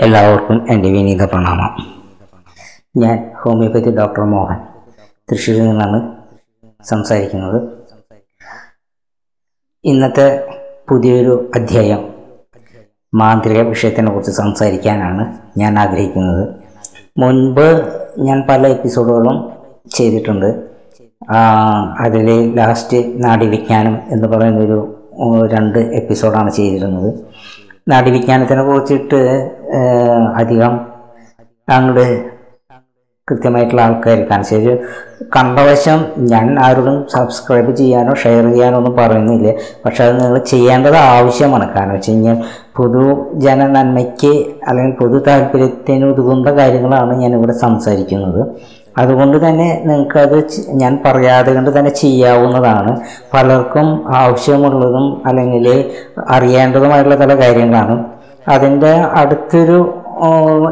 എല്ലാവർക്കും എന്റെ വിനീത പ്രണാമം. ഞാൻ ഹോമിയോപ്പതി ഡോക്ടർ മോഹൻ. തൃശ്ശൂരിൽ നിന്നാണ് സംസാരിക്കുന്നത്. ഇന്നത്തെ പുതിയൊരു അധ്യായം മാന്ത്രിക വിഷയത്തിനെ കുറിച്ച് സംസാരിക്കാനാണ് ഞാൻ ആഗ്രഹിക്കുന്നത്. മുൻപ് ഞാൻ പല എപ്പിസോഡുകളും ചെയ്തിട്ടുണ്ട്. അതിൽ ലാസ്റ്റ് നാഡീവിജ്ഞാനം എന്ന് പറയുന്നൊരു രണ്ട് എപ്പിസോഡാണ് ചെയ്തിരുന്നത്. നാഡീവിജ്ഞാനത്തിനെ കുറിച്ചിട്ട് അധികം അങ്ങോട്ട് കൃത്യമായിട്ടുള്ള ആൾക്കാർക്ക് അനുസരിച്ച് കണ്ടവശം ഞാൻ ആരോടും സബ്സ്ക്രൈബ് ചെയ്യാനോ ഷെയർ ചെയ്യാനോ ഒന്നും പറയുന്നില്ല. പക്ഷെ അത് നിങ്ങൾ ചെയ്യേണ്ടത് ആവശ്യമാണ്. കാരണം വെച്ച് കഴിഞ്ഞാൽ പൊതുജന നന്മയ്ക്ക് അല്ലെങ്കിൽ പൊതു താല്പര്യത്തിന് ഉതകുന്ന കാര്യങ്ങളാണ് ഞാനിവിടെ സംസാരിക്കുന്നത്. അതുകൊണ്ട് തന്നെ നിങ്ങൾക്കത് ഞാൻ പറയാതെ കൊണ്ട് തന്നെ ചെയ്യാവുന്നതാണ്. പലർക്കും ആവശ്യമുള്ളതും അല്ലെങ്കിൽ അറിയേണ്ടതുമായിട്ടുള്ള പല കാര്യങ്ങളാണ്. അതിന്റെ അടുത്തൊരു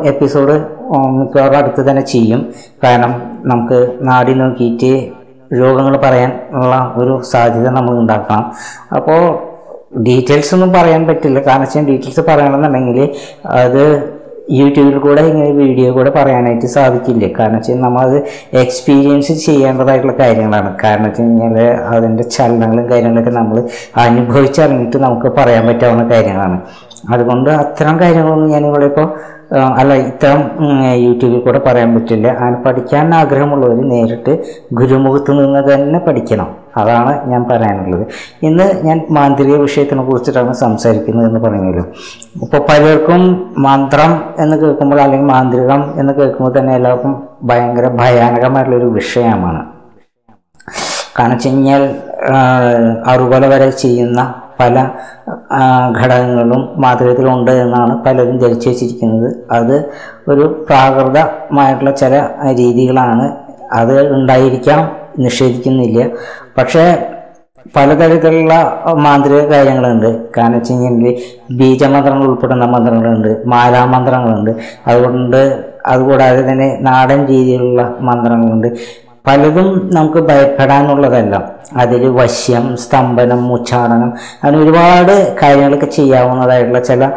എപ്പിസോഡ് മിക്കവാറും അടുത്ത് തന്നെ ചെയ്യും. കാരണം നമുക്ക് നാടി നോക്കിയിട്ട് രോഗങ്ങൾ പറയാൻ ഉള്ള ഒരു സാധ്യത നമ്മൾ ഉണ്ടാക്കണം. അപ്പോൾ ഡീറ്റെയിൽസ് ഒന്നും പറയാൻ പറ്റില്ല. കാരണം വെച്ചാൽ ഡീറ്റെയിൽസ് പറയണമെന്നുണ്ടെങ്കിൽ അത് യൂട്യൂബിൽ കൂടെ ഇങ്ങനെ വീഡിയോ കൂടെ പറയാനായിട്ട് സാധിക്കില്ല. കാരണം വെച്ചാൽ നമ്മളത് എക്സ്പീരിയൻസ് ചെയ്യേണ്ടതായിട്ടുള്ള കാര്യങ്ങളാണ്. കാരണം വെച്ച് കഴിഞ്ഞാൽ അതിന്റെ ചലനങ്ങളും കാര്യങ്ങളൊക്കെ നമ്മൾ അനുഭവിച്ചറിഞ്ഞിട്ട് നമുക്ക് പറയാൻ പറ്റാവുന്ന കാര്യങ്ങളാണ്. അതുകൊണ്ട് അത്തരം കാര്യങ്ങളൊന്നും ഞാനിവിടെ ഇപ്പോൾ അല്ല ഇത്തരം യൂട്യൂബിൽ കൂടെ പറയാൻ പറ്റില്ല. അങ്ങനെ പഠിക്കാൻ ആഗ്രഹമുള്ളവർ നേരിട്ട് ഗുരുമുഖത്ത് നിന്ന് തന്നെ പഠിക്കണം. അതാണ് ഞാൻ പറയാനുള്ളത്. ഇന്ന് ഞാൻ മാന്ത്രിക വിഷയത്തിനെ കുറിച്ചിട്ടാണ് സംസാരിക്കുന്നത് എന്ന് പറഞ്ഞല്ലോ ഇപ്പോൾ പലർക്കും മന്ത്രം എന്ന് കേൾക്കുമ്പോൾ അല്ലെങ്കിൽ മാന്ത്രികം എന്ന് കേൾക്കുമ്പോൾ തന്നെ എല്ലാവർക്കും ഭയങ്കര ഭയാനകമായിട്ടുള്ളൊരു വിഷയമാണ്. കാരണം വെച്ച് കഴിഞ്ഞാൽ അറുപല വരെ ചെയ്യുന്ന പല ഘടകങ്ങളും മാതൃകത്തിലുണ്ട് എന്നാണ് പലരും ധരിച്ചു വച്ചിരിക്കുന്നത്. അത് ഒരു പ്രാകൃതമായിട്ടുള്ള ചില രീതികളാണ് അത് ഉണ്ടായിരിക്കാം നിഷേധിക്കുന്നില്ല. പക്ഷേ പലതരത്തിലുള്ള മാന്ത്രിക കാര്യങ്ങളുണ്ട്. കാരണം വെച്ച് കഴിഞ്ഞാൽ ബീജമന്ത്രങ്ങൾ ഉൾപ്പെടുന്ന മന്ത്രങ്ങളുണ്ട് മാലാമന്ത്രങ്ങളുണ്ട്. അതുകൊണ്ട് അതുകൂടാതെ തന്നെ നാടൻ രീതിയിലുള്ള മന്ത്രങ്ങളുണ്ട്. പലതും നമുക്ക് ഭയപ്പെടാനുള്ളതല്ല. അതിൽ വശ്യം സ്തംഭനം ഉച്ചാടനം അങ്ങനെ ഒരുപാട് കാര്യങ്ങളൊക്കെ ചെയ്യാവുന്നതായിട്ടുള്ള ചില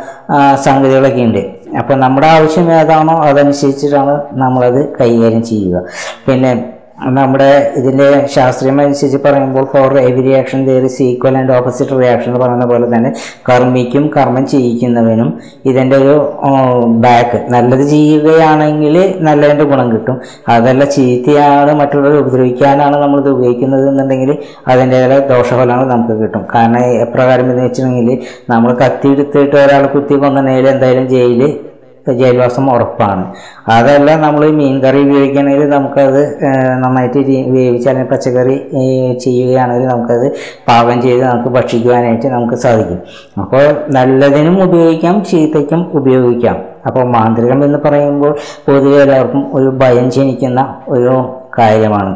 സംഗതികളൊക്കെ ഉണ്ട്. അപ്പോൾ നമ്മുടെ ആവശ്യം ഏതാണോ അതനുസരിച്ചിട്ടാണ് നമ്മളത് കൈകാര്യം ചെയ്യുക. പിന്നെ നമ്മുടെ ഇതിന്റെ ശാസ്ത്രീയമനുസരിച്ച് പറയുമ്പോൾ for every reaction is equal and opposite reaction എന്ന് പറയുന്ന പോലെ തന്നെ കർമ്മിക്കും കർമ്മം ചെയ്യിക്കുന്നവനും ഇതിന്റെ ഒരു ബാക്ക് നല്ലത് ചെയ്യുകയാണെങ്കിൽ നല്ലതിന്റെ ഗുണം കിട്ടും. അതല്ല ചീത്തയാണ് മറ്റുള്ളവരെ ഉപദ്രവിക്കാനാണ് നമ്മളിത് ഉപയോഗിക്കുന്നത് എന്നുണ്ടെങ്കിൽ അതിന്റെതായ ദോഷഫലങ്ങൾ നമുക്ക് കിട്ടും. കാരണം എപ്രകാരം എന്ന് വെച്ചിട്ടുണ്ടെങ്കിൽ നമ്മൾ കത്തി എടുത്തിട്ട് ഒരാൾ കുത്തി കൊന്നുണ്ടെങ്കിൽ എന്തായാലും ജയിൽ ജയിൽവാസം ഉറപ്പാണ്. അതല്ല നമ്മൾ മീൻ കറി ഉപയോഗിക്കുകയാണെങ്കിൽ നമുക്കത് നന്നായിട്ട് വേവിച്ച് അല്ലെങ്കിൽ പച്ചക്കറി ചെയ്യുകയാണെങ്കിൽ നമുക്കത് പാകം ചെയ്ത് നമുക്ക് ഭക്ഷിക്കുവാനായിട്ട് നമുക്ക് സാധിക്കും. അപ്പോൾ നല്ലതിനും ഉപയോഗിക്കാം ചീത്തയ്ക്കും ഉപയോഗിക്കാം. അപ്പോൾ മാന്ത്രികം എന്ന് പറയുമ്പോൾ പൊതുവെ എല്ലാവർക്കും ഒരു ഭയം ജനിക്കുന്ന ഒരു കാര്യമാണ്.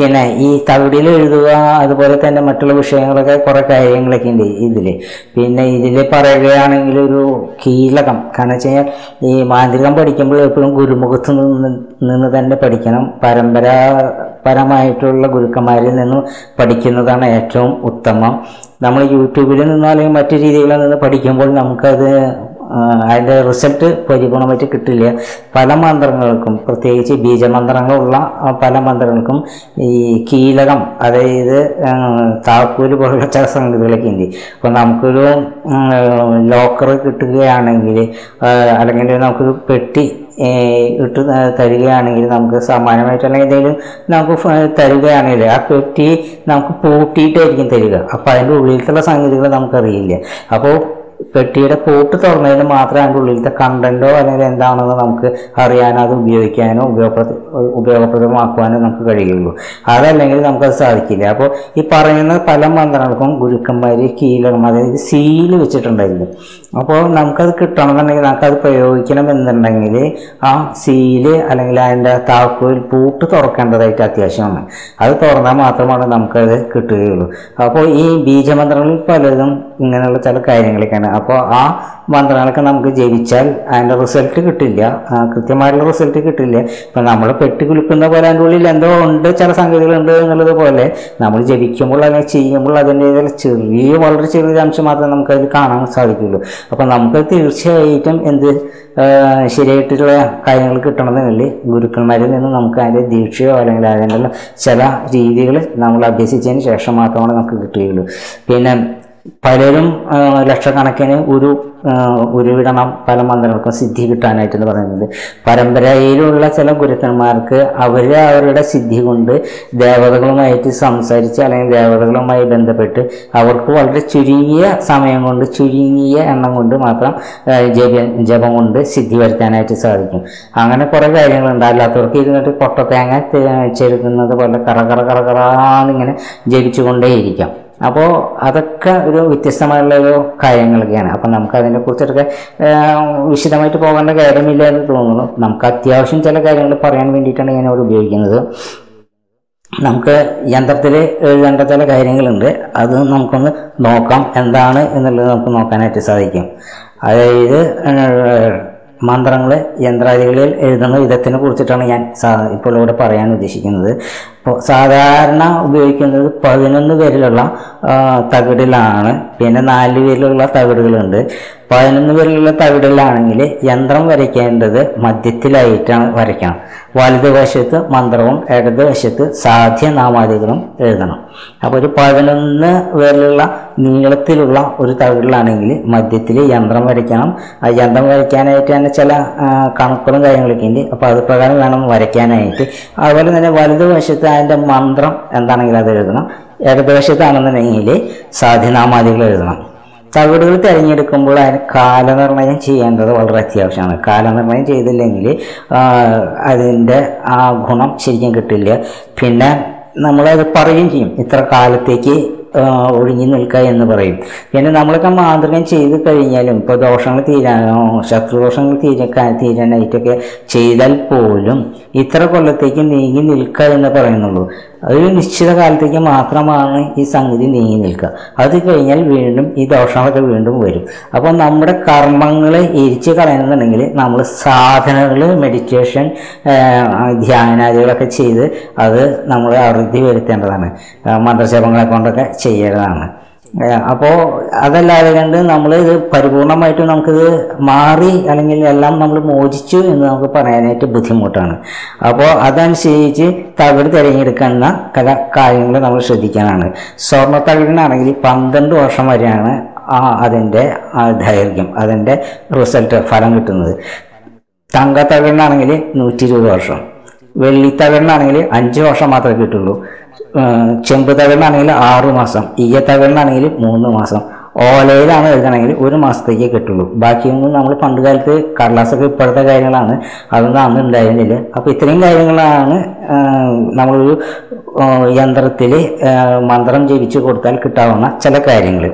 പിന്നെ ഈ തവിടിൽ എഴുതുക അതുപോലെ തന്നെ മറ്റുള്ള വിഷയങ്ങളൊക്കെ കുറേ കാര്യങ്ങളൊക്കെ ഉണ്ട് ഇതിൽ പിന്നെ ഇതിൽ പറയുകയാണെങ്കിൽ ഒരു കീലകം. കാരണം വെച്ച് കഴിഞ്ഞാൽ ഈ മാന്ത്രികം പഠിക്കുമ്പോൾ എപ്പോഴും ഗുരുമുഖത്ത് നിന്ന് നിന്ന് തന്നെ പഠിക്കണം. പരമ്പരാപരമായിട്ടുള്ള ഗുരുക്കന്മാരിൽ നിന്നും പഠിക്കുന്നതാണ് ഏറ്റവും ഉത്തമം. നമ്മൾ യൂട്യൂബിൽ നിന്നോ അല്ലെങ്കിൽ മറ്റു രീതികളിൽ നിന്ന് പഠിക്കുമ്പോൾ നമുക്കത് അതിന്റെ റിസൾട്ട് പരിപൂർണമായിട്ട് കിട്ടില്ല. പല മന്ത്രങ്ങൾക്കും പ്രത്യേകിച്ച് ബീജമന്ത്രങ്ങളുള്ള പല മന്ത്രങ്ങൾക്കും ഈ കീലകം അതായത് ആ, പോലുള്ള ചില സംഗതികളൊക്കെ ഉണ്ട്. അപ്പോൾ നമുക്കൊരു ലോക്കർ കിട്ടുകയാണെങ്കിൽ അല്ലെങ്കിൽ നമുക്കൊരു പെട്ടി ഇട്ട് തരികയാണെങ്കിൽ നമുക്ക് സമാനമായിട്ട് അല്ലെങ്കിൽ എന്തെങ്കിലും നമുക്ക് തരികയാണെങ്കിൽ ആ പെട്ടി നമുക്ക് പൂട്ടിയിട്ടായിരിക്കും തരിക. അപ്പോൾ അതിന്റെ ഉള്ളിലത്തുള്ള സംഗതികൾ നമുക്കറിയില്ല. അപ്പോൾ പെട്ടിയുടെ പോട്ട് തുറന്നതിന് മാത്രമേ അതിന്റെ ഉള്ളിലത്തെ കണ്ടന്റോ അല്ലെങ്കിൽ എന്താണെന്ന് നമുക്ക് അറിയാനോ അത് ഉപയോഗിക്കാനോ ഉപയോഗപ്രദ ഉപയോഗപ്രദമാക്കുവാനോ നമുക്ക് കഴിയുള്ളൂ. അതല്ലെങ്കിൽ നമുക്കത് സാധിക്കില്ല. അപ്പോൾ ഈ പറയുന്ന പല മന്ത്രങ്ങൾക്കും ഗുരുക്കന്മാർ കീലകന്മാർ സീൽ വെച്ചിട്ടുണ്ടായിരിക്കും അപ്പോൾ നമുക്കത് കിട്ടണമെന്നുണ്ടെങ്കിൽ നമുക്കത് പ്രയോഗിക്കണം എന്നുണ്ടെങ്കിൽ ആ സീൽ അല്ലെങ്കിൽ അതിന്റെ താക്കോൽ പൂട്ട് തുറക്കേണ്ടതായിട്ട് അത്യാവശ്യമാണ്. അത് തുറന്നാൽ മാത്രമാണ് നമുക്കത് കിട്ടുകയുള്ളൂ. അപ്പോൾ ഈ ബീജമന്ത്രങ്ങളിൽ പലതും ഇങ്ങനെയുള്ള ചില കാര്യങ്ങളൊക്കെയാണ്. അപ്പോൾ ആ മന്ത്രങ്ങളൊക്കെ നമുക്ക് ജപിച്ചാൽ അതിന്റെ റിസൾട്ട് കിട്ടില്ല. കൃത്യമായിട്ടുള്ള റിസൾട്ട് കിട്ടില്ല. ഇപ്പം നമ്മൾ പെട്ടി കുലുക്കുന്ന പോലെ അതിന്റെ ഉള്ളിൽ എന്തോ ഉണ്ട് ചില സംഗതികളുണ്ട് എന്നുള്ളത് പോലെ നമ്മൾ ജപിക്കുമ്പോൾ അല്ലെങ്കിൽ ചെയ്യുമ്പോൾ അതിന്റെ ചെറിയ വളരെ ചെറിയൊരു അംശം മാത്രമേ നമുക്കതിൽ കാണാൻ സാധിക്കുള്ളൂ അപ്പം നമുക്ക് തീർച്ചയായിട്ടും എന്ത് ശരിയായിട്ടുള്ള കാര്യങ്ങൾ കിട്ടണമെന്നില്ല. ഗുരുക്കന്മാരിൽ നിന്ന് നമുക്ക് അതിന്റെ ദീക്ഷയോ അല്ലെങ്കിൽ അതിന്റെ ചില രീതികൾ നമ്മൾ അഭ്യസിച്ചതിന് ശേഷം മാത്രമാണ് നമുക്ക് കിട്ടുകയുള്ളൂ. പിന്നെ പലരും ലക്ഷക്കണക്കിന് ഒരു ഉരുവിടണം പല മന്ത്രങ്ങൾക്കും സിദ്ധി കിട്ടാനായിട്ട് എന്ന് പറയുന്നത്. പരമ്പരയിലുള്ള ചില ഗുരുക്കന്മാർക്ക് അവർ അവരുടെ സിദ്ധി കൊണ്ട് ദേവതകളുമായിട്ട് സംസാരിച്ച് അല്ലെങ്കിൽ ദേവതകളുമായി ബന്ധപ്പെട്ട് അവർക്ക് വളരെ ചുരുങ്ങിയ സമയം കൊണ്ട് ചുരുങ്ങിയ എണ്ണം കൊണ്ട് മാത്രം ജപ ജപം കൊണ്ട് സിദ്ധി വരുത്താനായിട്ട് സാധിക്കും. അങ്ങനെ കുറേ കാര്യങ്ങളുണ്ട്. അല്ലാത്തവർക്ക് ഇരുന്നിട്ട് കൊട്ടത്തേങ്ങ തേങ്ങ ചെരുക്കുന്നത് പോലെ കറ കറ കറ കറാന്നിങ്ങനെ ജപിച്ചുകൊണ്ടേയിരിക്കാം. അപ്പോൾ അതൊക്കെ ഒരു വ്യത്യസ്തമായുള്ള ഒരു കാര്യങ്ങളൊക്കെയാണ്. അപ്പം നമുക്ക് അതിനെക്കുറിച്ചൊക്കെ വിശദമായിട്ട് പോകേണ്ട കാര്യമില്ല എന്ന് തോന്നുന്നു. നമുക്ക് അത്യാവശ്യം ചില കാര്യങ്ങൾ പറയാൻ വേണ്ടിയിട്ടാണ് ഞാൻ അവിടെ ഉപയോഗിക്കുന്നത്. നമുക്ക് യന്ത്രത്തിൽ എഴുതേണ്ട ചില കാര്യങ്ങളുണ്ട്. അത് നമുക്കൊന്ന് നോക്കാം എന്താണ് എന്നുള്ളത് നമുക്ക് നോക്കാനായിട്ട് സാധിക്കും. അതായത് മന്ത്രങ്ങൾ യന്ത്രാദികളിൽ എഴുതുന്ന വിധത്തിനെ കുറിച്ചിട്ടാണ് ഞാൻ ഇപ്പോൾ ഇവിടെ പറയാൻ ഉദ്ദേശിക്കുന്നത്. ഇപ്പോൾ സാധാരണ ഉപയോഗിക്കുന്നത് പതിനൊന്ന് പേരിലുള്ള തകിടിലാണ്. പിന്നെ നാല് പേരിലുള്ള തകിടുകളുണ്ട്. പതിനൊന്ന് പേരിലുള്ള തകിടിലാണെങ്കിൽ യന്ത്രം വരയ്ക്കേണ്ടത് മധ്യത്തിലായിട്ടാണ് വരയ്ക്കണം. വലതുവശത്ത് മന്ത്രവും ഇടതുവശത്ത് സാധ്യനാമാദികളും എഴുതണം. അപ്പോൾ ഒരു പതിനൊന്ന് പേരിലുള്ള നീളത്തിലുള്ള ഒരു തകിടിലാണെങ്കിൽ മധ്യത്തിൽ യന്ത്രം വരയ്ക്കണം. ആ യന്ത്രം വരയ്ക്കാനായിട്ട് തന്നെ ചില കണക്കുകളും കാര്യങ്ങളൊക്കെ ഉണ്ട്. അപ്പോൾ അത് പ്രകാരം വേണം വരയ്ക്കാനായിട്ട്. അതുപോലെ തന്നെ വലതുവശത്ത് അതിന്റെ മന്ത്രം എന്താണെങ്കിൽ അത് എഴുതണം. ഏകദേശത്താണെന്നുണ്ടെങ്കിൽ സാധ്യനാമാദികൾ എഴുതണം. തകിടുകൾ തിരഞ്ഞെടുക്കുമ്പോൾ അതിന് കാലനിർണയം ചെയ്യേണ്ടത് വളരെ അത്യാവശ്യമാണ്. കാലനിർണയം ചെയ്തില്ലെങ്കിൽ അതിന്റെ ആ ഗുണം ശരിക്കും കിട്ടില്ല. പിന്നെ നമ്മളത് പറയുകയും ചെയ്യും. ഇത്ര കാലത്തേക്ക് ഒഴിഞ്ഞു നിൽക്കുക എന്ന് പറയും. പിന്നെ നമ്മളൊക്കെ മാന്ത്രികം ചെയ്ത് കഴിഞ്ഞാലും ഇപ്പോൾ ദോഷങ്ങൾ തീരാനോ ശത്രുദോഷങ്ങൾ തീരാ തീരാനായിട്ടൊക്കെ ചെയ്താൽ പോലും ഇത്ര കൊല്ലത്തേക്ക് നീങ്ങി നിൽക്കുക എന്ന് പറയുന്നുള്ളൂ. ഒരു നിശ്ചിത കാലത്തേക്ക് മാത്രമാണ് ഈ സംഗതി നീങ്ങി നിൽക്കുക. അത് കഴിഞ്ഞാൽ വീണ്ടും ഈ ദോഷങ്ങളൊക്കെ വീണ്ടും വരും. അപ്പോൾ നമ്മുടെ കർമ്മങ്ങളെ എരിച്ച് കളയണമെന്നുണ്ടെങ്കിൽ നമ്മൾ സാധനങ്ങൾ മെഡിറ്റേഷൻ ധ്യാനാദികളൊക്കെ ചെയ്ത് അത് നമ്മൾ അറുതി വരുത്തേണ്ടതാണ്. മന്ത്രജപങ്ങളെ കൊണ്ടൊക്കെ ചെയ്യേണ്ടതാണ്. അപ്പോൾ അതല്ലാതെ കണ്ട് നമ്മൾ ഇത് പരിപൂർണമായിട്ട് നമുക്കിത് മാറി അല്ലെങ്കിൽ എല്ലാം നമ്മൾ മോചിച്ചു എന്ന് നമുക്ക് പറയാനായിട്ട് ബുദ്ധിമുട്ടാണ്. അപ്പോൾ അതനുസരിച്ച് തകിട് തിരഞ്ഞെടുക്കുന്ന കല കാര്യങ്ങൾ നമ്മൾ ശ്രദ്ധിക്കാനാണ്. സ്വർണ തകിടിനാണെങ്കിൽ പന്ത്രണ്ട് വർഷം വരെയാണ് ആ അതിന്റെ ദൈർഘ്യം അതിന്റെ റിസൾട്ട് ഫലം കിട്ടുന്നത്. തങ്കത്തകിടിനാണെങ്കിൽ നൂറ്റി ഇരുപത് വർഷം. വെള്ളിത്തകിടിനാണെങ്കിൽ അഞ്ച് വർഷം മാത്രമേ കിട്ടുള്ളൂ. ചെമ്പ് തകിടിനാണെങ്കിൽ ആറ് മാസം ഈയ ഈയത്തകിടിനാണെങ്കിൽ മൂന്ന് മാസം. ഓലയിലാണ് എഴുതണമെങ്കിൽ ഒരു മാസത്തേക്ക് കിട്ടുള്ളൂ. ബാക്കിയൊന്നും നമ്മൾ പണ്ട് കാലത്ത് കടലാസൊക്കെ ഇപ്പോഴത്തെ കാര്യങ്ങളാണ്. അതൊന്നും അന്ന് ഉണ്ടായിരുന്നില്ല. അപ്പോൾ ഇത്രയും കാര്യങ്ങളാണ് നമ്മളൊരു യന്ത്രത്തിൽ മന്ത്രം ജപിച്ചു കൊടുത്താൽ കിട്ടാവുന്ന ചില കാര്യങ്ങൾ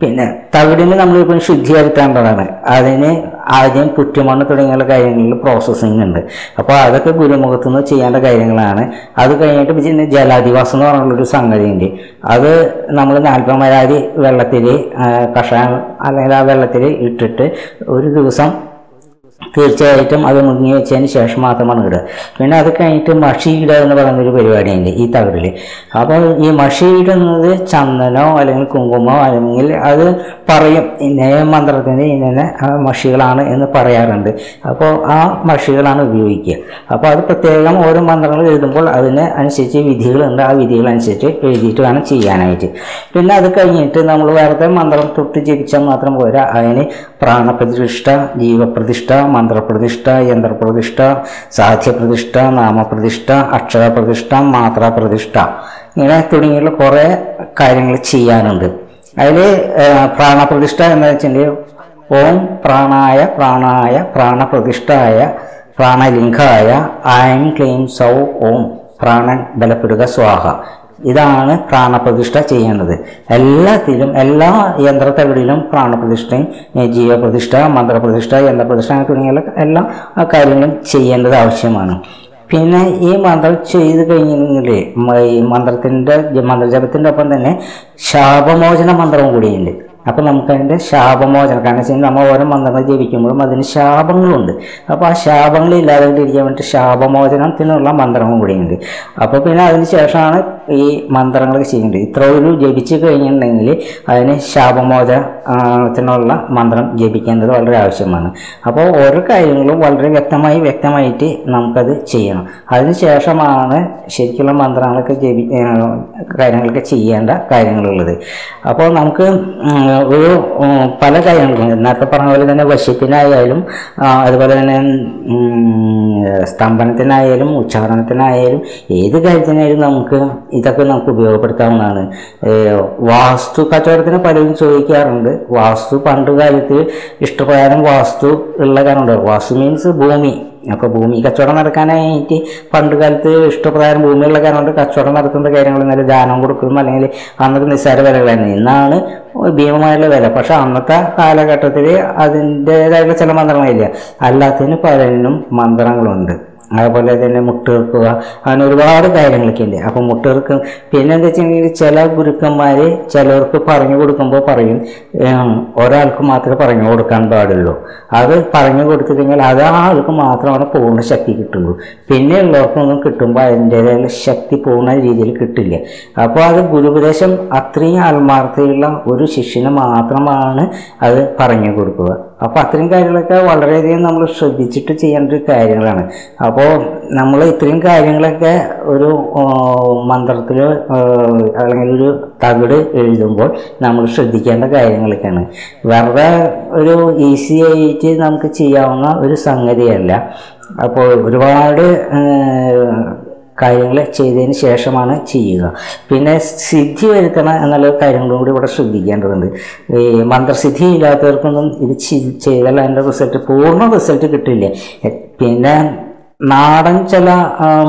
പിന്നെ തവിടിന് നമ്മളിപ്പോൾ ശുദ്ധീകരിക്കേണ്ടതാണ് അതിന് ആദ്യം കുറ്റുമണ്ണ് തുടങ്ങിയുള്ള കാര്യങ്ങളിൽ പ്രോസസ്സിങ് ഉണ്ട്. അപ്പോൾ അതൊക്കെ ഗുരുമുഖത്ത് നിന്ന് ചെയ്യേണ്ട കാര്യങ്ങളാണ്. അത് കഴിഞ്ഞിട്ട് പിന്നെ ജലാധിവാസം എന്ന് പറഞ്ഞുള്ളൊരു സംഗതിയുണ്ട്. അത് നമ്മൾ നാൽപ്പമരാതി വെള്ളത്തിൽ കഷായം അല്ലെങ്കിൽ ആ വെള്ളത്തിൽ ഇട്ടിട്ട് ഒരു ദിവസം തീർച്ചയായിട്ടും അത് മുങ്ങി വെച്ചതിന് ശേഷം മാത്രമാണ് ഇടുക. പിന്നെ അത് കഴിഞ്ഞിട്ട് മഷി ഇടുക എന്ന് പറയുന്നൊരു പരിപാടിയുണ്ട് ഈ തകിടിൽ അപ്പോൾ ഈ മഷി ഇടുന്നത് ചന്ദനോ അല്ലെങ്കിൽ കുങ്കുമോ അല്ലെങ്കിൽ അത് പറയും ഇന്ന മന്ത്രത്തിന്റെ ഇന്നെ മഷികളാണ് എന്ന് പറയാറുണ്ട്. അപ്പോൾ ആ മഷികളാണ് ഉപയോഗിക്കുക. അപ്പോൾ അത് പ്രത്യേകം ഓരോ മന്ത്രങ്ങൾ എഴുതുമ്പോൾ അതിന് അനുസരിച്ച് വിധികളുണ്ട് ആ വിധികളനുസരിച്ച് എഴുതിയിട്ട് വേണം ചെയ്യാനായിട്ട്. പിന്നെ അത് കഴിഞ്ഞിട്ട് നമ്മൾ വെറുതെ മന്ത്രം തൊട്ട് ജപിച്ചാൽ മാത്രം പോരാ. അതിന് പ്രാണപ്രതിഷ്ഠ ജീവപ്രതിഷ്ഠ മന്ത്രപ്രതിഷ്ഠ യന്ത്രപ്രതിഷ്ഠ സാധ്യപ്രതിഷ്ഠ നാമപ്രതിഷ്ഠ അക്ഷരപ്രതിഷ്ഠ മാത്രാപ്രതിഷ്ഠ. ഇങ്ങനെ തുടങ്ങിയുള്ള കുറേ കാര്യങ്ങൾ ചെയ്യാനുണ്ട്. അതിൽ പ്രാണപ്രതിഷ്ഠ എന്ന് വെച്ചിട്ടുണ്ടെങ്കിൽ ഓം പ്രാണായ പ്രാണായ പ്രാണപ്രതിഷ്ഠായ പ്രാണലിംഗായ ഐം ക്ലീം സൗ ഓം പ്രാണൻ ബലപ്പെടുക സ്വാഹ. ഇതാണ് പ്രാണപ്രതിഷ്ഠ ചെയ്യേണ്ടത് എല്ലാത്തിലും എല്ലാ യന്ത്രത്തകിടിലും പ്രാണപ്രതിഷ്ഠയും ജീവപ്രതിഷ്ഠ മന്ത്രപ്രതിഷ്ഠ യന്ത്രപ്രതിഷ്ഠ തുടങ്ങിയുള്ള എല്ലാ കാര്യങ്ങളും ചെയ്യേണ്ടത് ആവശ്യമാണ്. പിന്നെ ഈ മന്ത്രം ചെയ്ത് കഴിഞ്ഞെങ്കിൽ ഈ മന്ത്രത്തിന്റെ മന്ത്രജപത്തിന്റെ ഒപ്പം തന്നെ ശാപമോചന മന്ത്രവും കൂടിയുണ്ട്. അപ്പോൾ നമുക്കതിന്റെ ശാപമോചനം. കാരണം വെച്ചാൽ നമ്മൾ ഓരോ മന്ത്രങ്ങൾ ജപിക്കുമ്പോഴും അതിന് ശാപങ്ങളുണ്ട്. അപ്പോൾ ആ ശാപങ്ങൾ ഇരിക്കാൻ വേണ്ടി ശാപമോചനത്തിനുള്ള മന്ത്രവും കൂടിയുണ്ട്. അപ്പോൾ പിന്നെ അതിന് ശേഷമാണ് ഈ മന്ത്രങ്ങളൊക്കെ ചെയ്യേണ്ടത് ഇത്ര ഒരു ജപിച്ചു കഴിഞ്ഞിട്ടുണ്ടെങ്കിൽ അതിന് ശാപമോചനത്തിനുള്ള മന്ത്രം ജപിക്കേണ്ടത് വളരെ ആവശ്യമാണ്. അപ്പോൾ ഓരോ കാര്യങ്ങളും വളരെ വ്യക്തമായി വ്യക്തമായിട്ട് നമുക്കത് ചെയ്യണം. അതിന് ശേഷമാണ് ശരിക്കുള്ള മന്ത്രങ്ങളൊക്കെ ജപി കാര്യങ്ങളൊക്കെ ചെയ്യേണ്ട കാര്യങ്ങളുള്ളത്. അപ്പോൾ നമുക്ക് ഒരു പല കാര്യങ്ങളും നേരത്തെ പറഞ്ഞ പോലെ തന്നെ വശ്യത്തിനായാലും അതുപോലെ തന്നെ സ്തംഭനത്തിനായാലും ഉച്ചാരണത്തിനായാലും ഏത് കാര്യത്തിനായാലും നമുക്ക് ഇതൊക്കെ നമുക്ക് ഉപയോഗപ്പെടുത്താവുന്നതാണ്. വാസ്തു കച്ചവടത്തിന് പലരും ചോദിക്കാറുണ്ട്. വാസ്തു പണ്ട് കാലത്ത് ഇഷ്ടപ്രകാരം വാസ്തു ഉള്ള കാരണം വാസ്തു മീൻസ് ഭൂമി. അപ്പോൾ ഭൂമി കച്ചവടം നടക്കാനായിട്ട് പണ്ട് കാലത്ത് ഇഷ്ടപ്രകാരം ഭൂമിയുള്ള കാരണം കൊണ്ട് കച്ചവടം നടത്തുന്ന കാര്യങ്ങൾ നല്ല ദാനം കൊടുക്കും അല്ലെങ്കിൽ അന്നത്തെ നിസ്സാര വിലകളായിരുന്നു ഇന്നാണ് ഭീമമായുള്ള വില. പക്ഷെ അന്നത്തെ കാലഘട്ടത്തിൽ അതിന്റെതായിട്ടുള്ള ചില മന്ത്രങ്ങളില്ല അല്ലാത്തതിന് പലനും മന്ത്രങ്ങളുണ്ട്. അതുപോലെ തന്നെ മുട്ടുകൾക്കുക. അങ്ങനെ ഒരുപാട് കാര്യങ്ങളൊക്കെ ഇല്ലേ അപ്പോൾ മുട്ടുകൾക്ക് പിന്നെ എന്താ വെച്ചിട്ടുണ്ടെങ്കിൽ ചില ഗുരുക്കന്മാർ ചിലർക്ക് പറഞ്ഞു കൊടുക്കുമ്പോൾ പറയും ഒരാൾക്ക് മാത്രമേ പറഞ്ഞു കൊടുക്കാൻ പാടുള്ളൂ. അത് പറഞ്ഞു കൊടുത്തു അത് ആ ആൾക്ക് മാത്രമാണ് പൂർണ ശക്തി കിട്ടുള്ളൂ. പിന്നെ ഉള്ളവർക്കൊന്നും കിട്ടുമ്പോൾ അതിന്റേതായ ശക്തി പൂർണ രീതിയിൽ കിട്ടില്ല. അപ്പോൾ അത് ഗുരുപദേശം അത്രയും ആത്മാർത്ഥതയുള്ള ഒരു ശിഷ്യന് മാത്രമാണ് അത് പറഞ്ഞു കൊടുക്കുക. അപ്പോൾ അത്രയും കാര്യങ്ങളൊക്കെ വളരെയധികം നമ്മൾ ശ്രദ്ധിച്ചിട്ട് ചെയ്യേണ്ട ഒരു കാര്യങ്ങളാണ്. അപ്പോൾ നമ്മൾ ഇത്രയും കാര്യങ്ങളൊക്കെ ഒരു മന്ത്രത്തിൽ അല്ലെങ്കിൽ ഒരു തകിട് എഴുതുമ്പോൾ നമ്മൾ ശ്രദ്ധിക്കേണ്ട കാര്യങ്ങളൊക്കെയാണ്. വെറുതെ ഒരു ഈസി ആയിട്ട് നമുക്ക് ചെയ്യാവുന്ന ഒരു സംഗതിയല്ല. അപ്പോൾ ഒരുപാട് കാര്യങ്ങൾ ചെയ്തതിന് ശേഷമാണ് ചെയ്യുക. പിന്നെ സിദ്ധി വരുത്തണം എന്നുള്ള കാര്യങ്ങളും കൂടി ഇവിടെ ശ്രദ്ധിക്കേണ്ടതുണ്ട്. ഈ മന്ത്രസിദ്ധി ഇല്ലാത്തവർക്കൊന്നും ഇത് ചെയ്താൽ അതിന്റെ റിസൾട്ട് പൂർണ റിസൾട്ട് കിട്ടില്ല. പിന്നെ നാടൻ ചില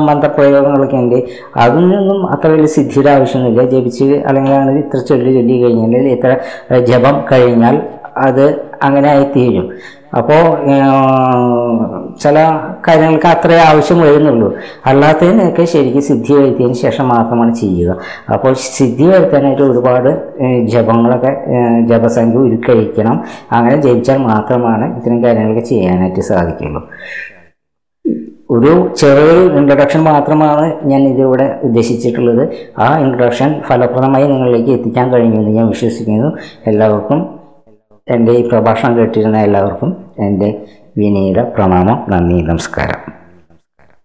മന്ത്രപ്രയോഗങ്ങളൊക്കെ ഉണ്ട്. അതിനൊന്നും അത്ര വലിയ സിദ്ധിയുടെ ആവശ്യമൊന്നുമില്ല. ജപിച്ച് അല്ലെങ്കിൽ അങ്ങനെ ഇത്ര ചൊല്ലി ചൊല്ലി കഴിഞ്ഞാൽ ഇത്ര ജപം കഴിഞ്ഞാൽ അത് അങ്ങനെ ആയിത്തീരും അപ്പോൾ ചില കാര്യങ്ങൾക്ക് അത്രേ ആവശ്യം വരുന്നുള്ളൂ. അല്ലാത്തതിനൊക്കെ ശരിക്കും സിദ്ധി വരുത്തിയതിന് ശേഷം മാത്രമാണ് ചെയ്യുക. അപ്പോൾ സിദ്ധി വരുത്താനായിട്ട് ഒരുപാട് ജപങ്ങളൊക്കെ ജപസംഖ്യ ഉരുക്കഴിക്കണം അങ്ങനെ ജപിച്ചാൽ മാത്രമാണ് ഇത്തരം കാര്യങ്ങളൊക്കെ ചെയ്യാനായിട്ട് സാധിക്കുള്ളൂ. ഒരു ചെറിയൊരു ഇൻട്രൊഡക്ഷൻ മാത്രമാണ് ഞാൻ ഇതിലൂടെ ഉദ്ദേശിച്ചിട്ടുള്ളത്. ആ ഇൻട്രൊഡക്ഷൻ ഫലപ്രദമായി നിങ്ങളിലേക്ക് എത്തിക്കാൻ കഴിഞ്ഞുവെന്ന് ഞാൻ വിശ്വസിക്കുന്നു. എല്ലാവർക്കും എന്റെ ഈ പ്രഭാഷണം കേട്ടിരുന്ന എല്ലാവർക്കും എന്റെ വിനീത പ്രണാമം നന്ദി നമസ്കാരം.